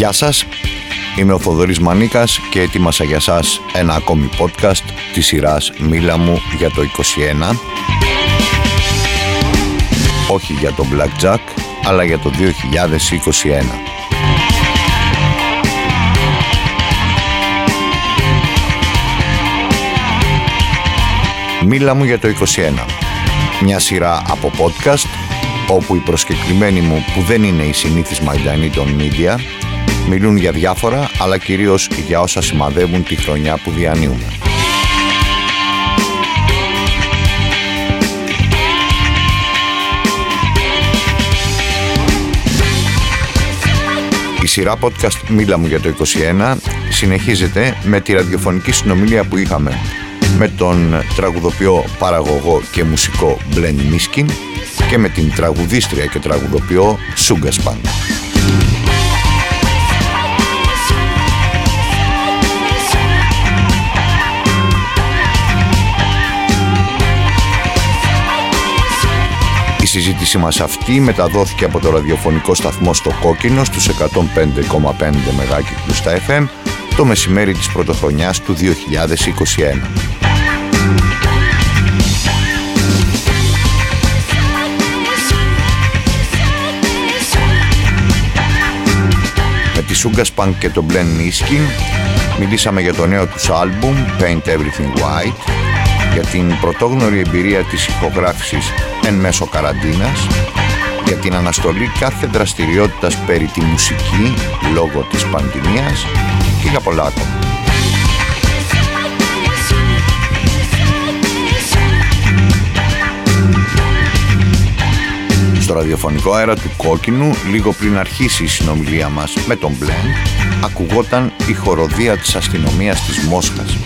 Γεια σας, είμαι ο Θοδωρής Μανίκας και έτοιμασα για σας ένα ακόμη podcast της σειράς «Μίλα μου για το 21» όχι για το Blackjack, αλλά για το 2021. Μίλα μου για το 21. Μια σειρά από podcast όπου οι προσκεκλημένοι μου που δεν είναι οι συνήθεις μαγδανοί των media μιλούν για διάφορα αλλά κυρίως για όσα σημαδεύουν τη χρονιά που διανύουμε. Η σειρά podcast «Μίλα μου για το 21» συνεχίζεται με τη ραδιοφωνική συνομιλία που είχαμε με τον τραγουδοποιό, παραγωγό και μουσικό Μπλεν Μίσκιν και με την τραγουδίστρια και τραγουδοποιό Σούγκασπαν. Συζήτησή μας αυτή μεταδόθηκε από το ραδιοφωνικό σταθμό στο Κόκκινο στους 105,5 μεγάκυκλους στα FM το μεσημέρι της πρωτοχρονιάς του 2021. Με τη Sugar Spunk και τον Blen Niskin μιλήσαμε για το νέο τους άλμπουμ Paint Everything White για την πρωτόγνωρη εμπειρία της ηχογράφησης εν μέσω καραντίνας για την αναστολή κάθε δραστηριότητας περί τη μουσική λόγω της πανδημίας και για πολλά ακόμα. Στο ραδιοφωνικό αέρα του Κόκκινου, λίγο πριν αρχίσει η συνομιλία μας με τον Blend, ακουγόταν η χοροδία της αστυνομίας της Μόσχας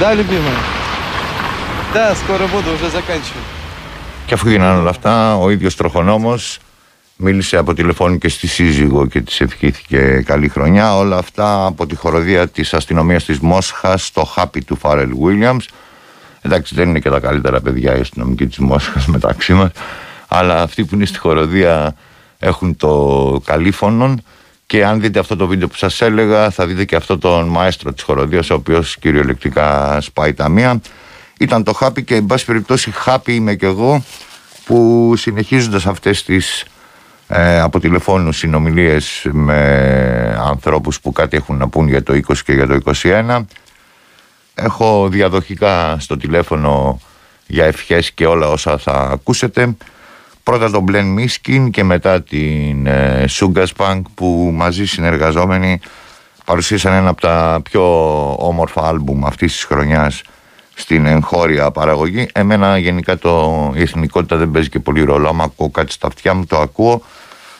Да, любимая. Да, скоро буду, уже заканчиваю. Και αφού γίνανε όλα αυτά, ο ίδιος τροχονόμος μίλησε από τηλεφώνη και στη σύζυγο και της ευχήθηκε καλή χρονιά. Όλα αυτά από τη χοροδία της αστυνομίας της Μόσχας στο χάπι του Φάρελ Williams. Εντάξει, δεν είναι και τα καλύτερα παιδιά οι αστυνομικοί της Μόσχας μεταξύ μας, αλλά αυτοί που είναι στη χοροδία έχουν το καλήφωνον και αν δείτε αυτό το βίντεο που σας έλεγα θα δείτε και αυτό τον μαέστρο της χοροδίας ο οποίος κυριολεκτικά σπάει τα μία. Ήταν το χάπι και εν πάση περιπτώσει χάπι είμαι και εγώ που συνεχίζοντας αυτές τις ε, από τηλεφώνους συνομιλίες με ανθρώπους που κάτι έχουν να πούν για το 20 και για το 21 έχω διαδοχικά στο τηλέφωνο για ευχές και όλα όσα θα ακούσετε Πρώτα τον Μπλεν Μίσκιν και μετά την ε, Sugar που μαζί συνεργαζόμενοι παρουσίασαν ένα από τα πιο όμορφα άλμπουμ αυτής της χρονιάς στην εγχώρια παραγωγή. Εμένα γενικά το, η εθνικότητα δεν παίζει και πολύ ρόλο. Άμα ακούω κάτι στα αυτιά μου το ακούω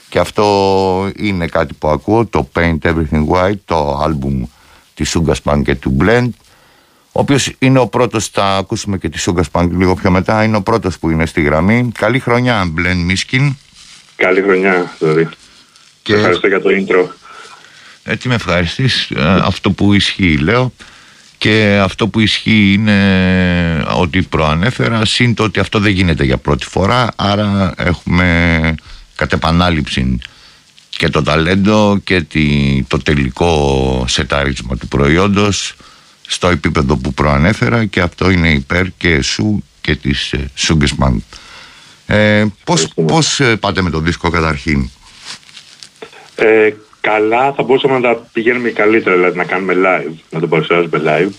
και αυτό είναι κάτι που ακούω, το Paint Everything White, το άλμπουμ της Sugar και του Blend ο οποίος είναι ο πρώτος, θα ακούσουμε και τη Σούγκα Σπάνκ λίγο πιο μετά, είναι ο πρώτος που είναι στη γραμμή. Καλή χρονιά, Μπλεν Μίσκιν. Καλή χρονιά, δηλαδή. Και... Ευχαριστώ για το intro. Έτσι με ευχαριστείς. Ε, αυτό που ισχύει, λέω. Και αυτό που ισχύει είναι ότι προανέφερα, συν το ότι αυτό δεν γίνεται για πρώτη φορά, άρα έχουμε κατ' επανάληψη και το ταλέντο και το τελικό σετάρισμα του προϊόντος στο επίπεδο που προανέφερα και αυτό είναι υπέρ και σου και της Σούγκεσμαν. Ε, πώς, πώς ε, πάτε με το δίσκο καταρχήν; Ε, καλά, θα μπορούσαμε να τα πηγαίνουμε καλύτερα, δηλαδή να κάνουμε live, να το παρουσιάζουμε live.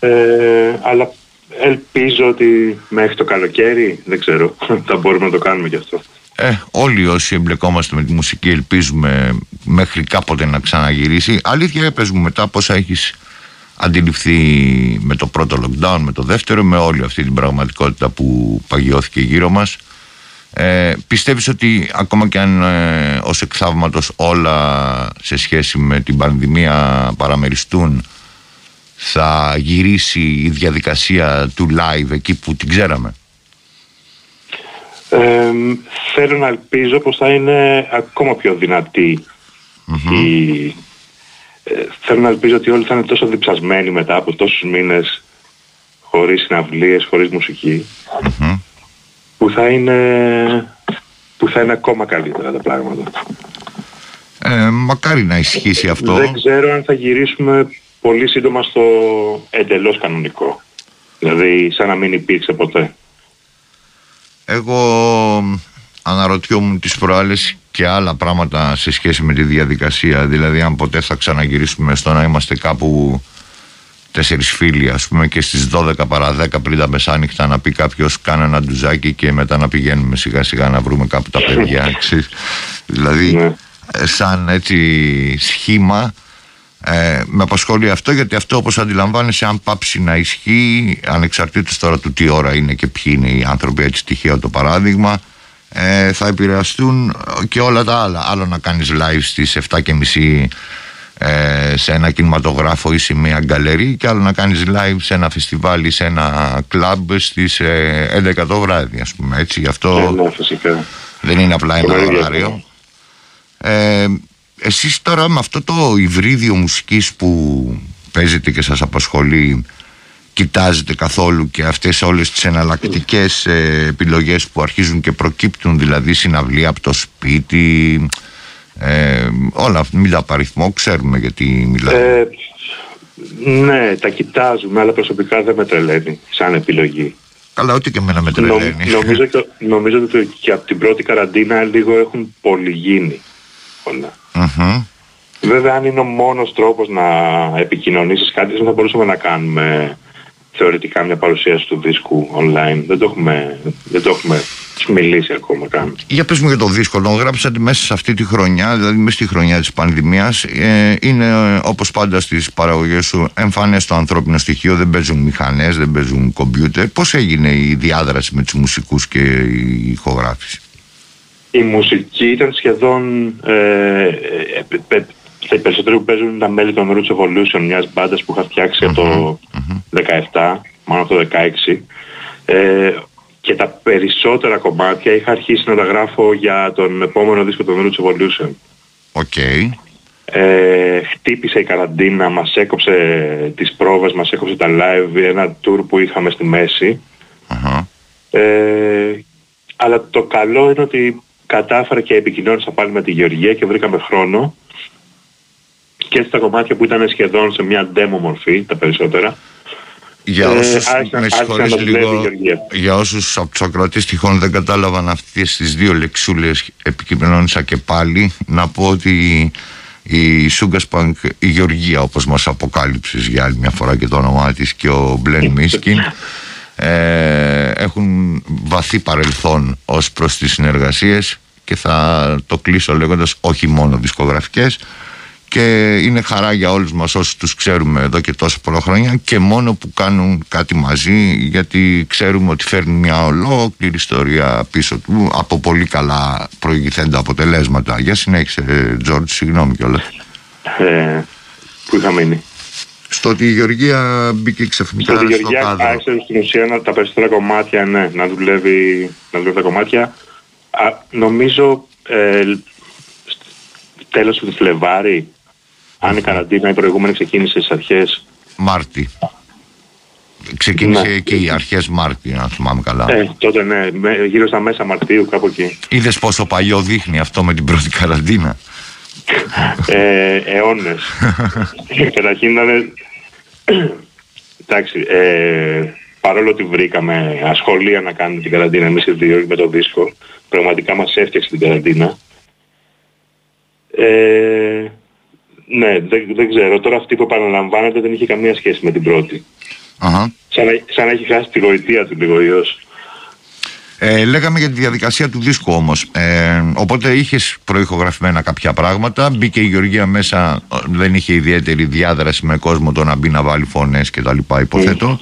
Ε, αλλά ελπίζω ότι μέχρι το καλοκαίρι, δεν ξέρω, θα μπορούμε να το κάνουμε γι' αυτό. Ε, όλοι όσοι εμπλεκόμαστε με τη μουσική ελπίζουμε μέχρι κάποτε να ξαναγυρίσει. Αλήθεια, πες μου μετά πόσα έχεις αντιληφθεί με το πρώτο lockdown, με το δεύτερο, με όλη αυτή την πραγματικότητα που παγιώθηκε γύρω μας. Ε, πιστεύεις ότι ακόμα και αν ε, ως εκθαύματος όλα σε σχέση με την πανδημία παραμεριστούν θα γυρίσει η διαδικασία του live εκεί που την ξέραμε; Ε, θέλω να ελπίζω πως θα είναι ακόμα πιο δυνατη η... Ε, θέλω να ελπίζω ότι όλοι θα είναι τόσο διψασμένοι μετά από τόσους μήνες χωρίς συναυλίες, χωρίς που θα είναι, που θα είναι ακόμα καλύτερα τα πράγματα. Ε, μακάρι να ισχύσει αυτό. Δεν ξέρω αν θα γυρίσουμε πολύ σύντομα στο εντελώς κανονικό. Δηλαδή σαν να μην υπήρξε ποτέ. Εγώ αναρωτιόμουν τις προάλλες και άλλα πράγματα σε σχέση με τη διαδικασία. Δηλαδή αν ποτέ θα ξαναγυρίσουμε στο να είμαστε κάπου τέσσερις φίλοι ας πούμε και στις 12 παρά 10 πριν τα μεσάνυχτα να πει κάποιος κάνε ένα ντουζάκι και μετά να πηγαίνουμε σιγά σιγά να βρούμε κάπου τα παιδιά δηλαδή ναι. ε, σαν έτσι σχήμα ε, με απασχολεί αυτό γιατί αυτό όπως αντιλαμβάνεσαι αν πάψει να ισχύει ανεξαρτήτως τώρα του τι ώρα είναι και ποιοι είναι οι άνθρωποι έτσι τυχαίο το παράδειγμα ε, θα επηρεαστούν και όλα τα άλλα. Άλλο να κάνεις live στις 7.30 ε, σε ένα κινηματογράφο ή σε μια γκαλερί και άλλο να κάνεις live σε ένα φεστιβάλ ή σε ένα κλαμπ στις ε, 11 το βράδυ ας πούμε έτσι. Γι' αυτό ναι, ναι δεν είναι απλά ένα ωράριο. ε, εσείς τώρα με αυτό το υβρίδιο μουσικής που παίζετε και σας απασχολεί κοιτάζετε καθόλου και αυτές όλες τις εναλλακτικές ε, επιλογές που αρχίζουν και προκύπτουν δηλαδή συναυλία από το σπίτι ε, όλα αυτά, μην τα παριθμό, ξέρουμε γιατί μιλάμε. Ε, ναι, τα κοιτάζουμε, αλλά προσωπικά δεν με τρελαίνει σαν επιλογή. Καλά, ό,τι και εμένα με τρελαίνει. νομίζω, νομίζω ότι και από την πρώτη καραντίνα λίγο έχουν πολυγίνει όλα. Βέβαια, αν είναι ο μόνος τρόπος να επικοινωνήσεις κάτι, δεν θα μπορούσαμε να κάνουμε θεωρητικά μια παρουσίαση του δίσκου online. Δεν το έχουμε, δεν το έχουμε μιλήσει ακόμα καν. Για πες μου για το δίσκο, τον γράψατε μέσα σε αυτή τη χρονιά, δηλαδή μέσα στη χρονιά της πανδημίας. Ε, είναι όπως πάντα στις παραγωγές σου εμφανές το ανθρώπινο στοιχείο, δεν παίζουν μηχανές, δεν παίζουν κομπιούτερ. Πώς έγινε η διάδραση με τους μουσικούς και η ηχογράφηση; Η μουσική ήταν σχεδόν ε, ε, ε, ε οι περισσότεροι που παίζουν ήταν μέλη των Roots Evolution, μιας μπάντας που είχα φτιάξει mm-hmm. το 17, μάλλον το 16. Ε, και τα περισσότερα κομμάτια είχα αρχίσει να τα γράφω για τον επόμενο δίσκο των Roots Evolution. OK. Okay. Ε, χτύπησε η καραντίνα, μας έκοψε τις πρόβες, μας έκοψε τα live, ένα tour που είχαμε στη μέση uh-huh. ε, αλλά το καλό είναι ότι κατάφερα και επικοινώνησα πάλι με τη Γεωργία και βρήκαμε χρόνο και έτσι τα κομμάτια που ήταν σχεδόν σε μια demo μορφή, τα περισσότερα, για ε, όσους, ε, με συγχωρείς λίγο, για όσους από τους ακροατές τυχόν δεν κατάλαβαν αυτές τις δύο λεξούλες επικοινωνήσα και πάλι να πω ότι η Σούγκασπανκ, η Γεωργία όπως μας αποκάλυψες για άλλη μια φορά και το όνομά της και ο Μπλεν Μίσκιν ε, έχουν βαθύ παρελθόν ως προς τις συνεργασίες και θα το κλείσω λέγοντας όχι μόνο δισκογραφικές και είναι χαρά για όλους μας όσους τους ξέρουμε εδώ και τόσα πολλά χρόνια και μόνο που κάνουν κάτι μαζί γιατί ξέρουμε ότι φέρνει μια ολόκληρη ιστορία πίσω του από πολύ καλά προηγηθέντα αποτελέσματα. Για συνέχισε Τζόρτ, συγγνώμη κιόλας. Ε, που είχα μείνει; Στο ότι η Γεωργία μπήκε ξαφνικά στο, στο κάδρο. Στο ότι η Γεωργία στην ουσία να, τα περισσότερα κομμάτια, ναι, να δουλεύει, να δουλεύει τα κομμάτια. Α, νομίζω ε, τέλος του Φλεβάρι αν η καραντίνα η προηγούμενη ξεκίνησε στις αρχές... Μάρτι. Ξεκίνησε ναι. εκεί, αρχές Μάρτι, αν θυμάμαι καλά. Ε, τότε ναι, γύρω στα μέσα Μαρτίου, κάπου εκεί. Είδες πόσο παλιό δείχνει αυτό με την πρώτη καραντίνα; ε, αιώνες. Καταρχήν ήταν... Εντάξει, ε, παρόλο ότι βρήκαμε ασχολία να κάνουμε την καραντίνα εμείς οι δύο με το δίσκο, πραγματικά μας έφτιαξε την καραντίνα. Ε, ναι, δεν, δεν ξέρω. Τώρα αυτή που επαναλαμβάνεται δεν είχε καμία σχέση με την πρώτη. Uh-huh. Σαν, να, σαν να έχει χάσει τη γοητεία του λίγο ιός. Ε, λέγαμε για τη διαδικασία του δίσκου όμως. Ε, οπότε είχες προηχογραφημένα κάποια πράγματα. Μπήκε η Γεωργία μέσα, δεν είχε ιδιαίτερη διάδραση με κόσμο το να μπει να βάλει φωνές και τα λοιπά υποθέτω.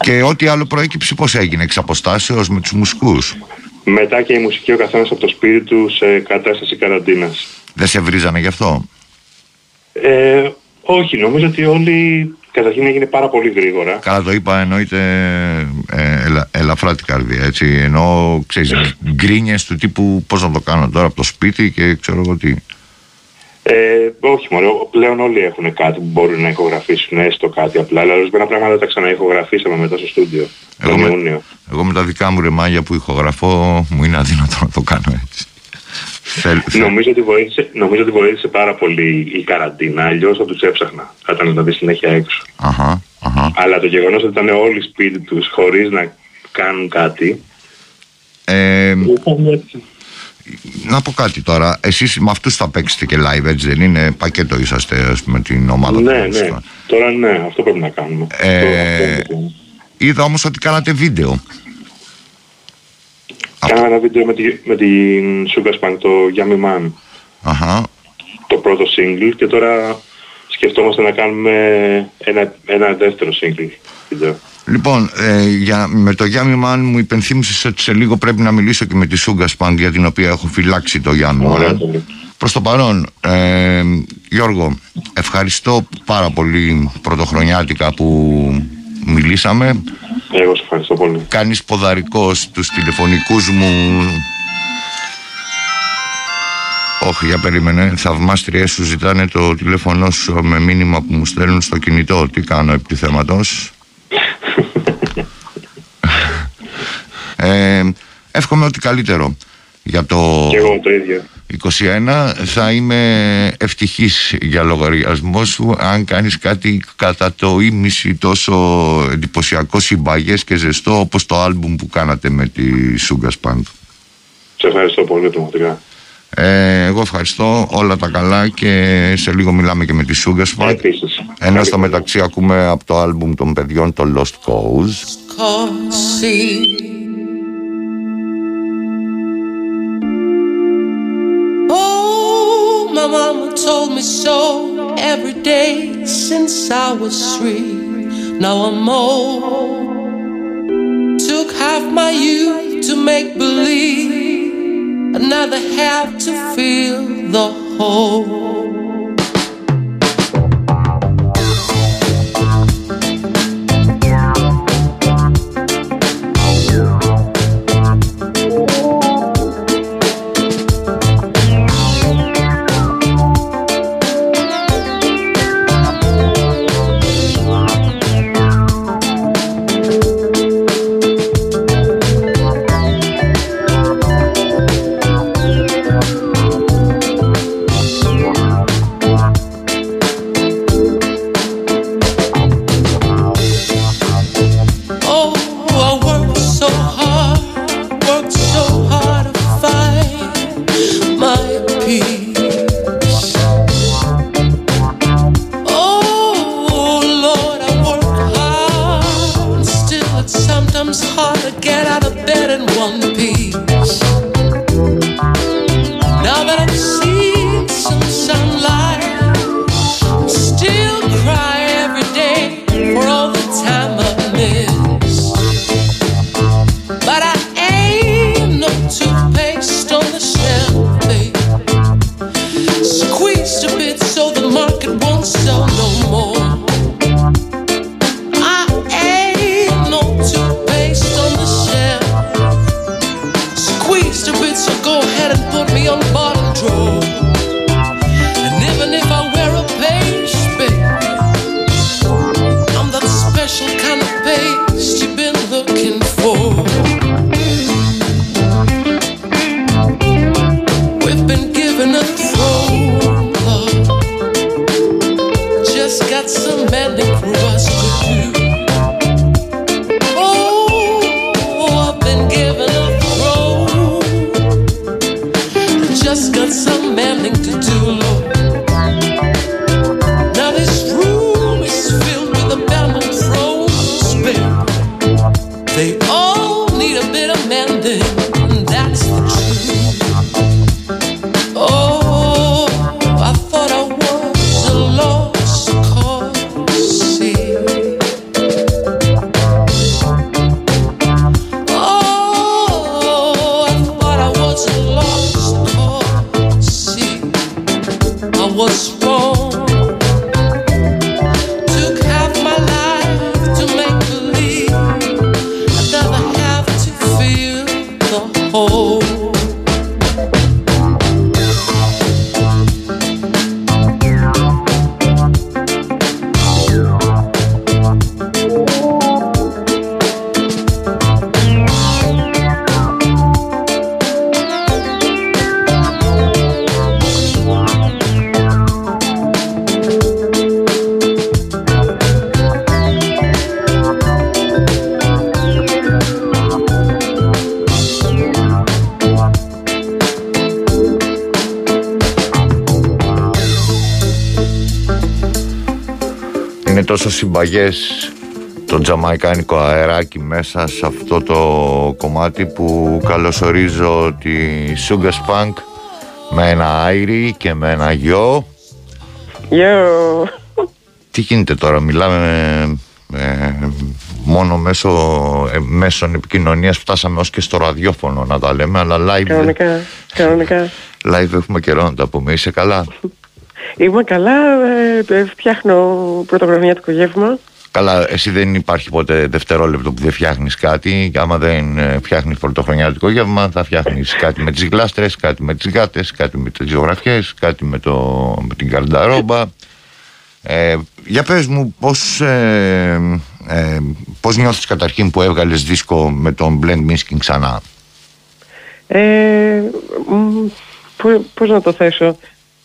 Και ό,τι άλλο προέκυψε πώς έγινε εξ αποστάσεως με τους μουσικούς; Μετά και η μουσική ο καθένας από το σπίτι του σε κατάσταση καραντίνας. Δεν σε βρίζανε γι' αυτό; Ε, όχι, νομίζω ότι όλοι καταρχήν έγινε πάρα πολύ γρήγορα. Καλά το είπα, εννοείται ε, ελα, ελαφρά την καρδία, έτσι. Ενώ, ξέρεις, γκρίνιες του τύπου πώς να το κάνω τώρα από το σπίτι και ξέρω εγώ τι. Ε, όχι μόνο, πλέον όλοι έχουν κάτι που μπορούν να ηχογραφήσουν, έστω κάτι απλά. Αλλά ορισμένα πράγματα τα ξαναηχογραφήσαμε μετά στο στούντιο. Εγώ με, εγώ με τα δικά μου ρεμάγια που ηχογραφώ μου είναι αδύνατο να το κάνω έτσι. Νομίζω, ότι βοήθησε, νομίζω ότι βοήθησε πάρα πολύ η καραντίνα, αλλιώς θα τους έψαχνα. Θα ήταν δηλαδή συνέχεια έξω. Αχα, αχα. Αλλά το γεγονός ότι ήταν όλοι σπίτι τους χωρίς να κάνουν κάτι... Ε, να πω κάτι τώρα. Εσείς με αυτούς θα παίξετε και live, έτσι δεν είναι; Πακέτο είσαστε με την ομάδα Ναι, ναι. Τώρα ναι, αυτό πρέπει να κάνουμε. Ε, είδα όμως ότι κάνατε βίντεο. Κάναμε ένα βίντεο με, τη, με την Sugar Spank, το Yummy Man. Αχα. Το πρώτο single και τώρα σκεφτόμαστε να κάνουμε ένα, ένα δεύτερο single βίντεο. Λοιπόν, ε, για, με το Yummy Man μου υπενθύμισες ότι σε λίγο πρέπει να μιλήσω και με τη Sugar Spank για την οποία έχω φυλάξει το Yummy Man. Προς το παρόν, ε, Γιώργο, ευχαριστώ πάρα πολύ πρωτοχρονιάτικα που μιλήσαμε. Εγώ σε ευχαριστώ πολύ. Κάνεις ποδαρικό στους τηλεφωνικούς μου... Όχι, για περίμενε. Θαυμάστριες σου ζητάνε το τηλέφωνο σου με μήνυμα που μου στέλνουν στο κινητό. Τι κάνω επί θέματος. ε, εύχομαι ό,τι καλύτερο για το... Και εγώ το ίδιο. 21 θα είμαι ευτυχής για λογαριασμό σου αν κάνεις κάτι κατά το ίμιση τόσο εντυπωσιακό συμπαγές και ζεστό όπως το άλμπουμ που κάνατε με τη Sugar Spank. Σε ευχαριστώ πολύ πραγματικά. Ε, εγώ ευχαριστώ όλα τα καλά και σε λίγο μιλάμε και με τη Sugar Spank. Επίσης. Ενώ στο μεταξύ ακούμε από το άλμπουμ των παιδιών το Lost Cause. Told me so every day since I was three. Now I'm old. Took half my youth to make believe, another half to feel the whole. got some magic for us. Oh. Συμπαγές το τζαμαϊκάνικο αεράκι μέσα σε αυτό το κομμάτι που καλωσορίζω τη Sugar Spunk με ένα άιρι και με ένα γιο. Γιο. Τι γίνεται τώρα, μιλάμε μόνο μέσω ε, μέσων επικοινωνίας φτάσαμε ως και στο ραδιόφωνο να τα λέμε αλλά live, κανονικά, κανονικά. live έχουμε καιρό να τα πούμε, είσαι καλά; Είμαι καλά, ε, φτιάχνω πρωτοχρονιάτικο γεύμα Καλά, εσύ δεν υπάρχει ποτέ δευτερόλεπτο που δεν φτιάχνεις κάτι. Και άμα δεν ε, φτιάχνεις πρωτοχρονιάτικο γεύμα, θα φτιάχνεις κάτι με τις γλάστρες, κάτι με τις γάτες, κάτι με τις ζωγραφιέ, κάτι με, το, με την καρνταρόμπα. Ε, για πες μου πώς, ε, ε, πώς νιώθεις καταρχήν που έβγαλες δίσκο με τον Blend Miskin ξανά; Ε, πώς να το θέσω;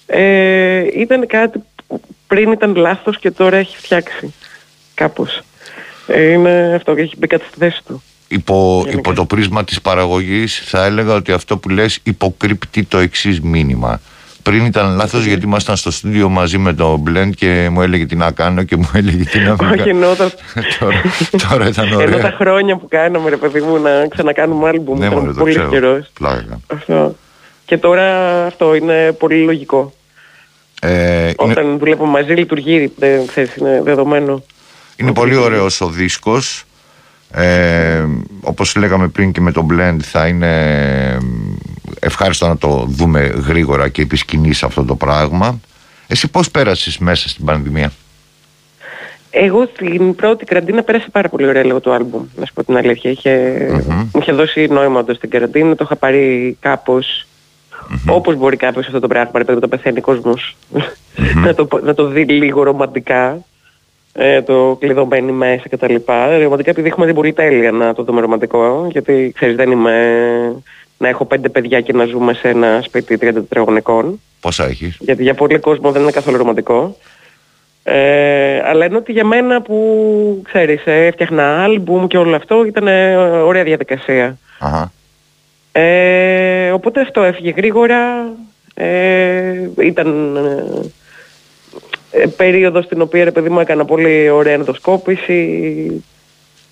Ε, ήταν κάτι που πριν ήταν λάθος και τώρα έχει φτιάξει κάπως. Ε, είναι αυτό και έχει μπει κάτι στη θέση του. Υπό, υπό το πρίσμα της παραγωγής θα έλεγα ότι αυτό που λες υποκρύπτει το εξής μήνυμα. Πριν ήταν λάθος γιατί ήμασταν στο στούντιο μαζί με το Blend και μου έλεγε τι να κάνω και μου έλεγε τι να μην Όχι, ενώ τώρα, τώρα ήταν ωραία. Ενώ τα χρόνια που κάναμε, ρε παιδί μου, να ξανακάνουμε άλμπουμ. Ναι, ήταν πολύ καιρός. Αυτό. Και τώρα αυτό είναι πολύ λογικό. Ε, Όταν είναι... δουλεύουμε μαζί λειτουργεί, δεν ξέρεις, είναι δεδομένο. Είναι πολύ ωραίος ο δίσκος. Ε, όπως λέγαμε πριν και με το Blend θα είναι ευχάριστο να το δούμε γρήγορα και επισκηνείς αυτό το πράγμα. Εσύ πώς πέρασες μέσα στην πανδημία; Εγώ στην πρώτη καραντίνα πέρασε πάρα πολύ ωραία λίγο το άλμπουμ, να σου πω την αλήθεια. Είχε, mm-hmm. είχε δώσει νόημα όντως στην καραντίνα, το είχα πάρει κάπως mm-hmm. όπως μπορεί κάποιος αυτό το πράγμα, επειδή το πεθαίνει κόσμος, mm-hmm. να, το, να το δει λίγο ρομαντικά, ε, το κλειδωμένοι μέσα κτλ. Ρομαντικά επειδή έχουμε την τέλεια να το δούμε ρομαντικό, γιατί ξέρεις δεν είμαι να έχω πέντε παιδιά και να ζούμε σε ένα σπίτι 30 τετραγωνικών. Πόσα έχεις; Γιατί για πολύ κόσμο δεν είναι καθόλου ρομαντικό. Ε, αλλά ενώ ότι για μένα που ξέρεις ε, έφτιαχνα άλμπουμ και όλο αυτό ήταν ε, ωραία διαδικασία. Αχα. Ε, οπότε αυτό έφυγε γρήγορα. Ε, ήταν ε, περίοδος στην οποία ρε παιδί μου έκανα πολύ ωραία ενδοσκόπηση.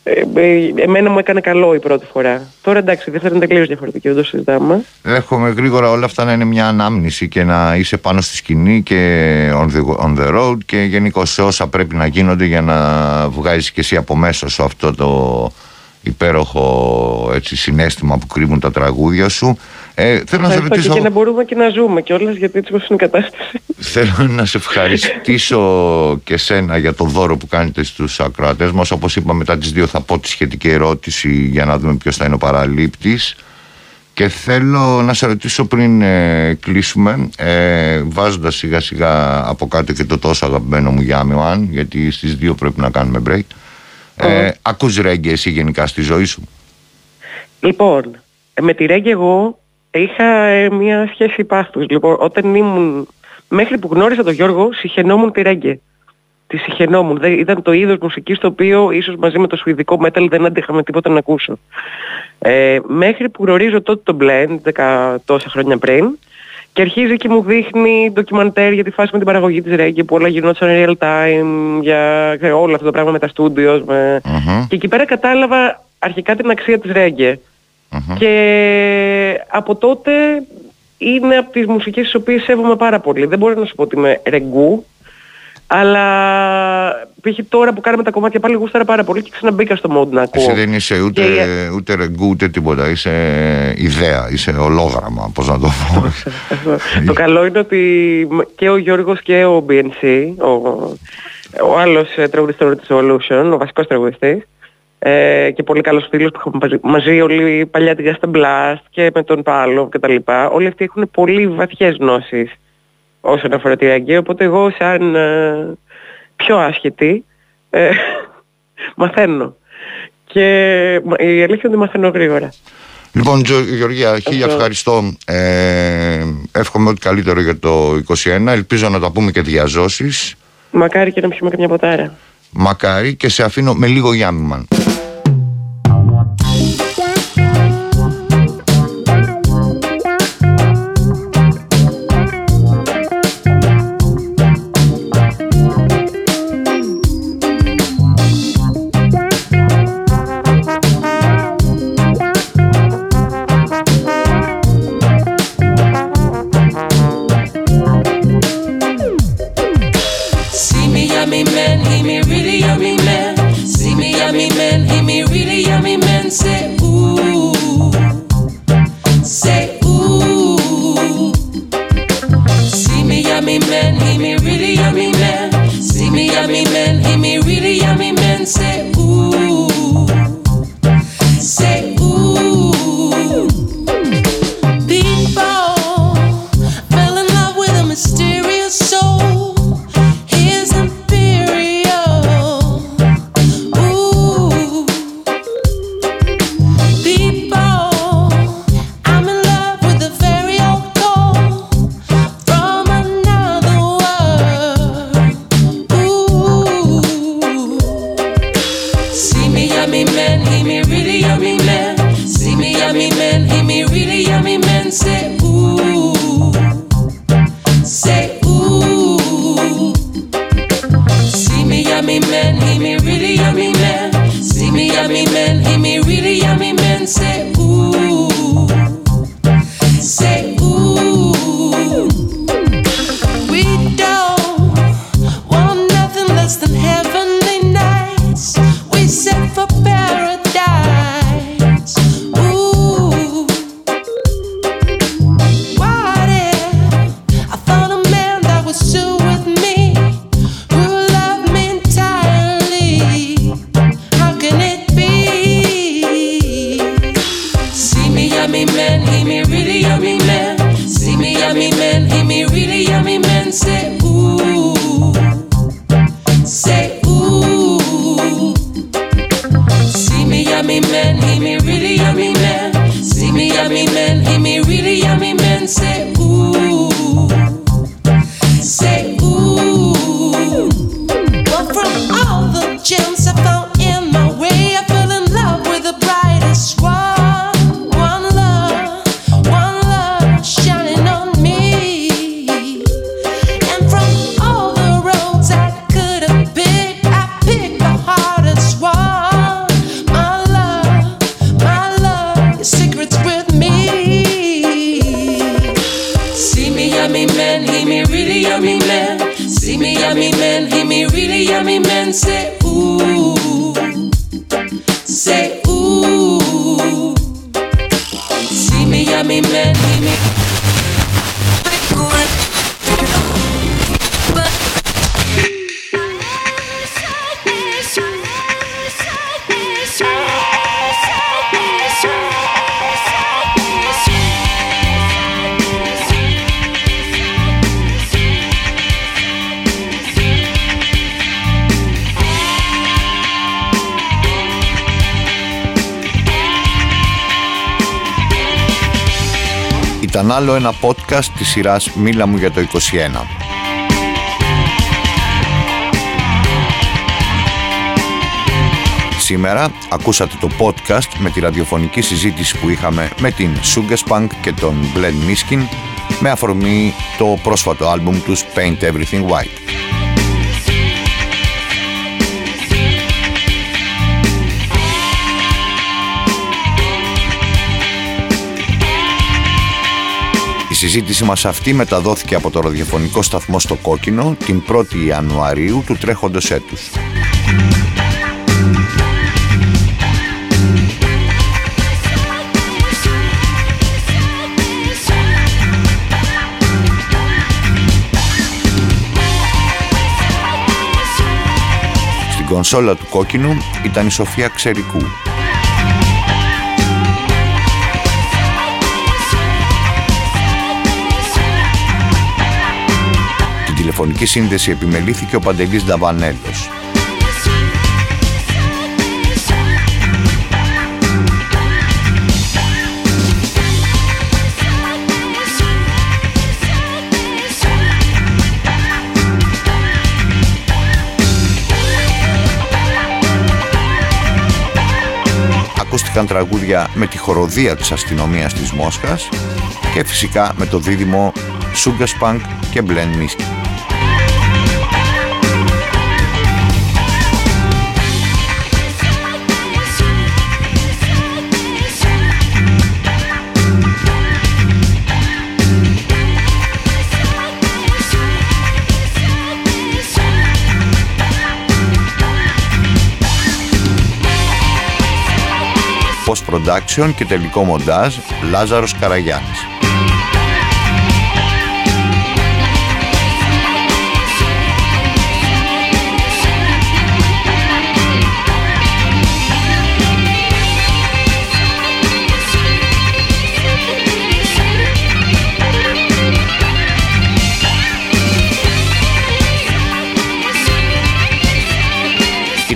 Ε, ε, εμένα μου έκανε καλό η πρώτη φορά. Τώρα εντάξει, δεν είναι τελείως διαφορετική, δεν το συζητάμε. Έχουμε γρήγορα όλα αυτά να είναι μια ανάμνηση και να είσαι πάνω στη σκηνή και on the, on the road και γενικώς σε όσα πρέπει να γίνονται για να βγάζεις και εσύ από μέσα σου αυτό το υπέροχο έτσι, συνέστημα που κρύβουν τα τραγούδια σου. Ε, θέλω να σε ρωτήσω... Και να μπορούμε και να ζούμε κιόλα γιατί έτσι όπως είναι η κατάσταση. Θέλω να σε ευχαριστήσω και σένα για το δώρο που κάνετε στους ακροατές μας. Όπως είπα μετά τις δύο θα πω τη σχετική ερώτηση για να δούμε ποιος θα είναι ο παραλήπτης. Και θέλω να σε ρωτήσω πριν ε, κλείσουμε, ε, βάζοντας σιγά σιγά από κάτω και το τόσο αγαπημένο μου Γιάμι γιατί στις δύο πρέπει να κάνουμε break. Ε, ακούς ρέγγε εσύ γενικά στη ζωή σου; Λοιπόν, με τη ρέγγε εγώ είχα ε, μια σχέση πάθους. Λοιπόν, όταν ήμουν, μέχρι που γνώρισα τον Γιώργο, συχαινόμουν τη ρέγγε. Τη συχαινόμουν. Δεν, ήταν το είδος μουσικής το οποίο ίσως μαζί με το σουηδικό metal δεν αντίχαμε τίποτα να ακούσω. Ε, μέχρι που γνωρίζω τότε το Blend, δεκα τόσα χρόνια πριν, και αρχίζει και μου δείχνει ντοκιμαντέρ για τη φάση με την παραγωγή της Reggae που όλα γινόταν real time, για όλο αυτό το πράγμα με τα studios. Με... Και εκεί πέρα κατάλαβα αρχικά την αξία της Reggae. Και από τότε είναι από τις μουσικές τις οποίες σέβομαι πάρα πολύ. Δεν μπορώ να σου πω ότι είμαι ρεγκού, αλλά π.χ. τώρα που κάνουμε τα κομμάτια πάλι γούσταρα πάρα πολύ και ξαναμπήκα στο mode να ακούω. Εσύ δεν είσαι ούτε, και... ούτε ρεγκού ούτε τίποτα, είσαι ιδέα, είσαι ολόγραμμα, πώς να το πω. το καλό είναι ότι και ο Γιώργος και ο BNC, ο, ο άλλος ε, τραγουδιστής του Solution, ο βασικός τραγουδιστής, ε, και πολύ καλός φίλος που έχουμε μαζί όλοι παλιά τη Gasta Blast και με τον Πάλο και τα λοιπά. Όλοι αυτοί έχουν πολύ βαθιές γνώσεις όσον αφορά τη Ραγκή, οπότε εγώ σαν ε, πιο άσχετη ε, μαθαίνω. Και η αλήθεια είναι ότι μαθαίνω γρήγορα. Λοιπόν, Γεωργία, χίλια ευχαριστώ. Ε, εύχομαι ό,τι καλύτερο για το 2021. Ελπίζω να τα πούμε και διαζώσεις. Μακάρι και να πιούμε καμιά ποτάρα. Μακάρι και σε αφήνω με λίγο Γιάννημαν. yummy man, he me really yummy man. See me yummy man, he me really yummy man. me man! hit me ήταν άλλο ένα podcast της σειράς «Μίλα μου για το 21». Σήμερα ακούσατε το podcast με τη ραδιοφωνική συζήτηση που είχαμε με την Sugarspunk και τον Glenn Miskin με αφορμή το πρόσφατο άλμπουμ τους Paint Everything White. συζήτηση μας αυτή μεταδόθηκε από το ραδιοφωνικό σταθμό στο Κόκκινο την 1η Ιανουαρίου του τρέχοντος έτους. κονσόλα του κόκκινου ήταν η Σοφία Ξερικού. φωνική σύνδεση επιμελήθηκε ο Παντελής Νταβανέλος. Ακούστηκαν τραγούδια με τη χοροδία της αστυνομίας της Μόσχας και φυσικά με το δίδυμο Σούγκασπανκ και Μπλεν Μίσκι. Post-production και τελικό μοντάζ Λάζαρος Καραγιάννης.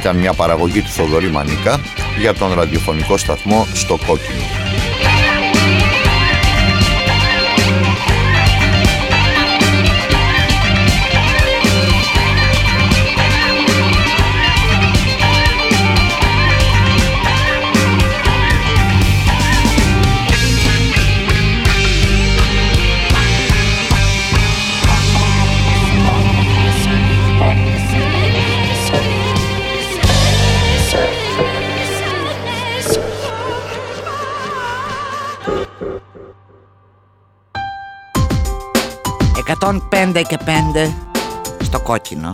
Ήταν μια παραγωγή του Θοδωρή Μανίκα για τον ραδιοφωνικό σταθμό στο Κόκκινο. Εκατόν πέντε και πέντε στο κόκκινο.